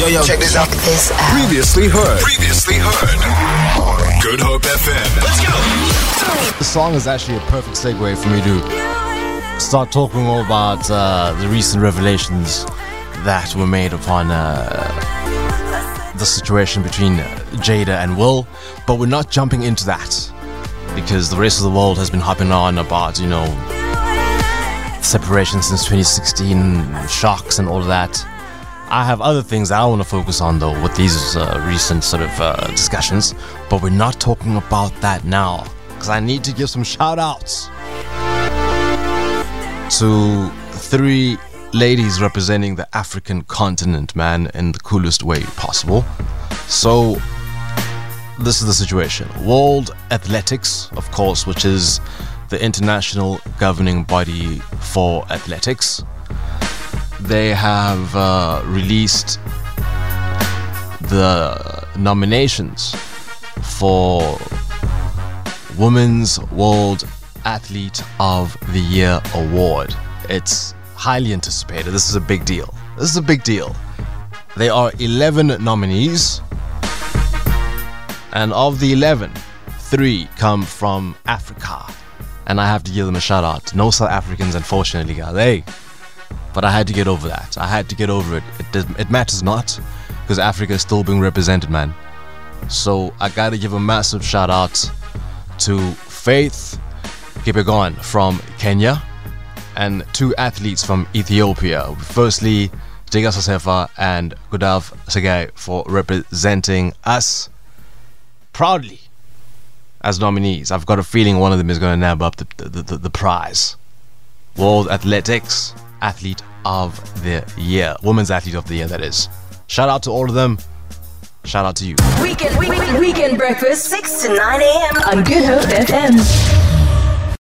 Yo, yo, check this out. This out. Previously heard. Previously heard. Good Hope FM. Let's go. The song is actually a perfect segue for me to start talking more about uh, the recent revelations that were made upon uh, the situation between Jada and Will. But we're not jumping into that because the rest of the world has been hopping on about, you know, separation since 2016, shocks and all of that. I have other things I want to focus on though with these uh, recent sort of uh, discussions, but we're not talking about that now because I need to give some shout outs to three ladies representing the African continent, man, in the coolest way possible. So, this is the situation. World Athletics, of course, which is the international governing body for athletics they have uh, released the nominations for Women's World Athlete of the Year award. It's highly anticipated. This is a big deal. This is a big deal. There are 11 nominees, and of the 11, three come from Africa. And I have to give them a shout out. No South Africans, unfortunately, guys. Hey, but I had to get over that. I had to get over it. It, it matters not because Africa is still being represented, man. So I gotta give a massive shout out to Faith Kipyegon from Kenya and two athletes from Ethiopia. Firstly, Tigst Assefa and Gudaf Tsegay for representing us proudly as nominees. I've got a feeling one of them is going to nab up the, the, the, the prize. World Athletics Athlete of the Year. Women's Athlete of the Year, that is. Shout out to all of them. Shout out to you. Weekend, weekend, weekend breakfast, 6 to 9 a.m. on Good Hope FM.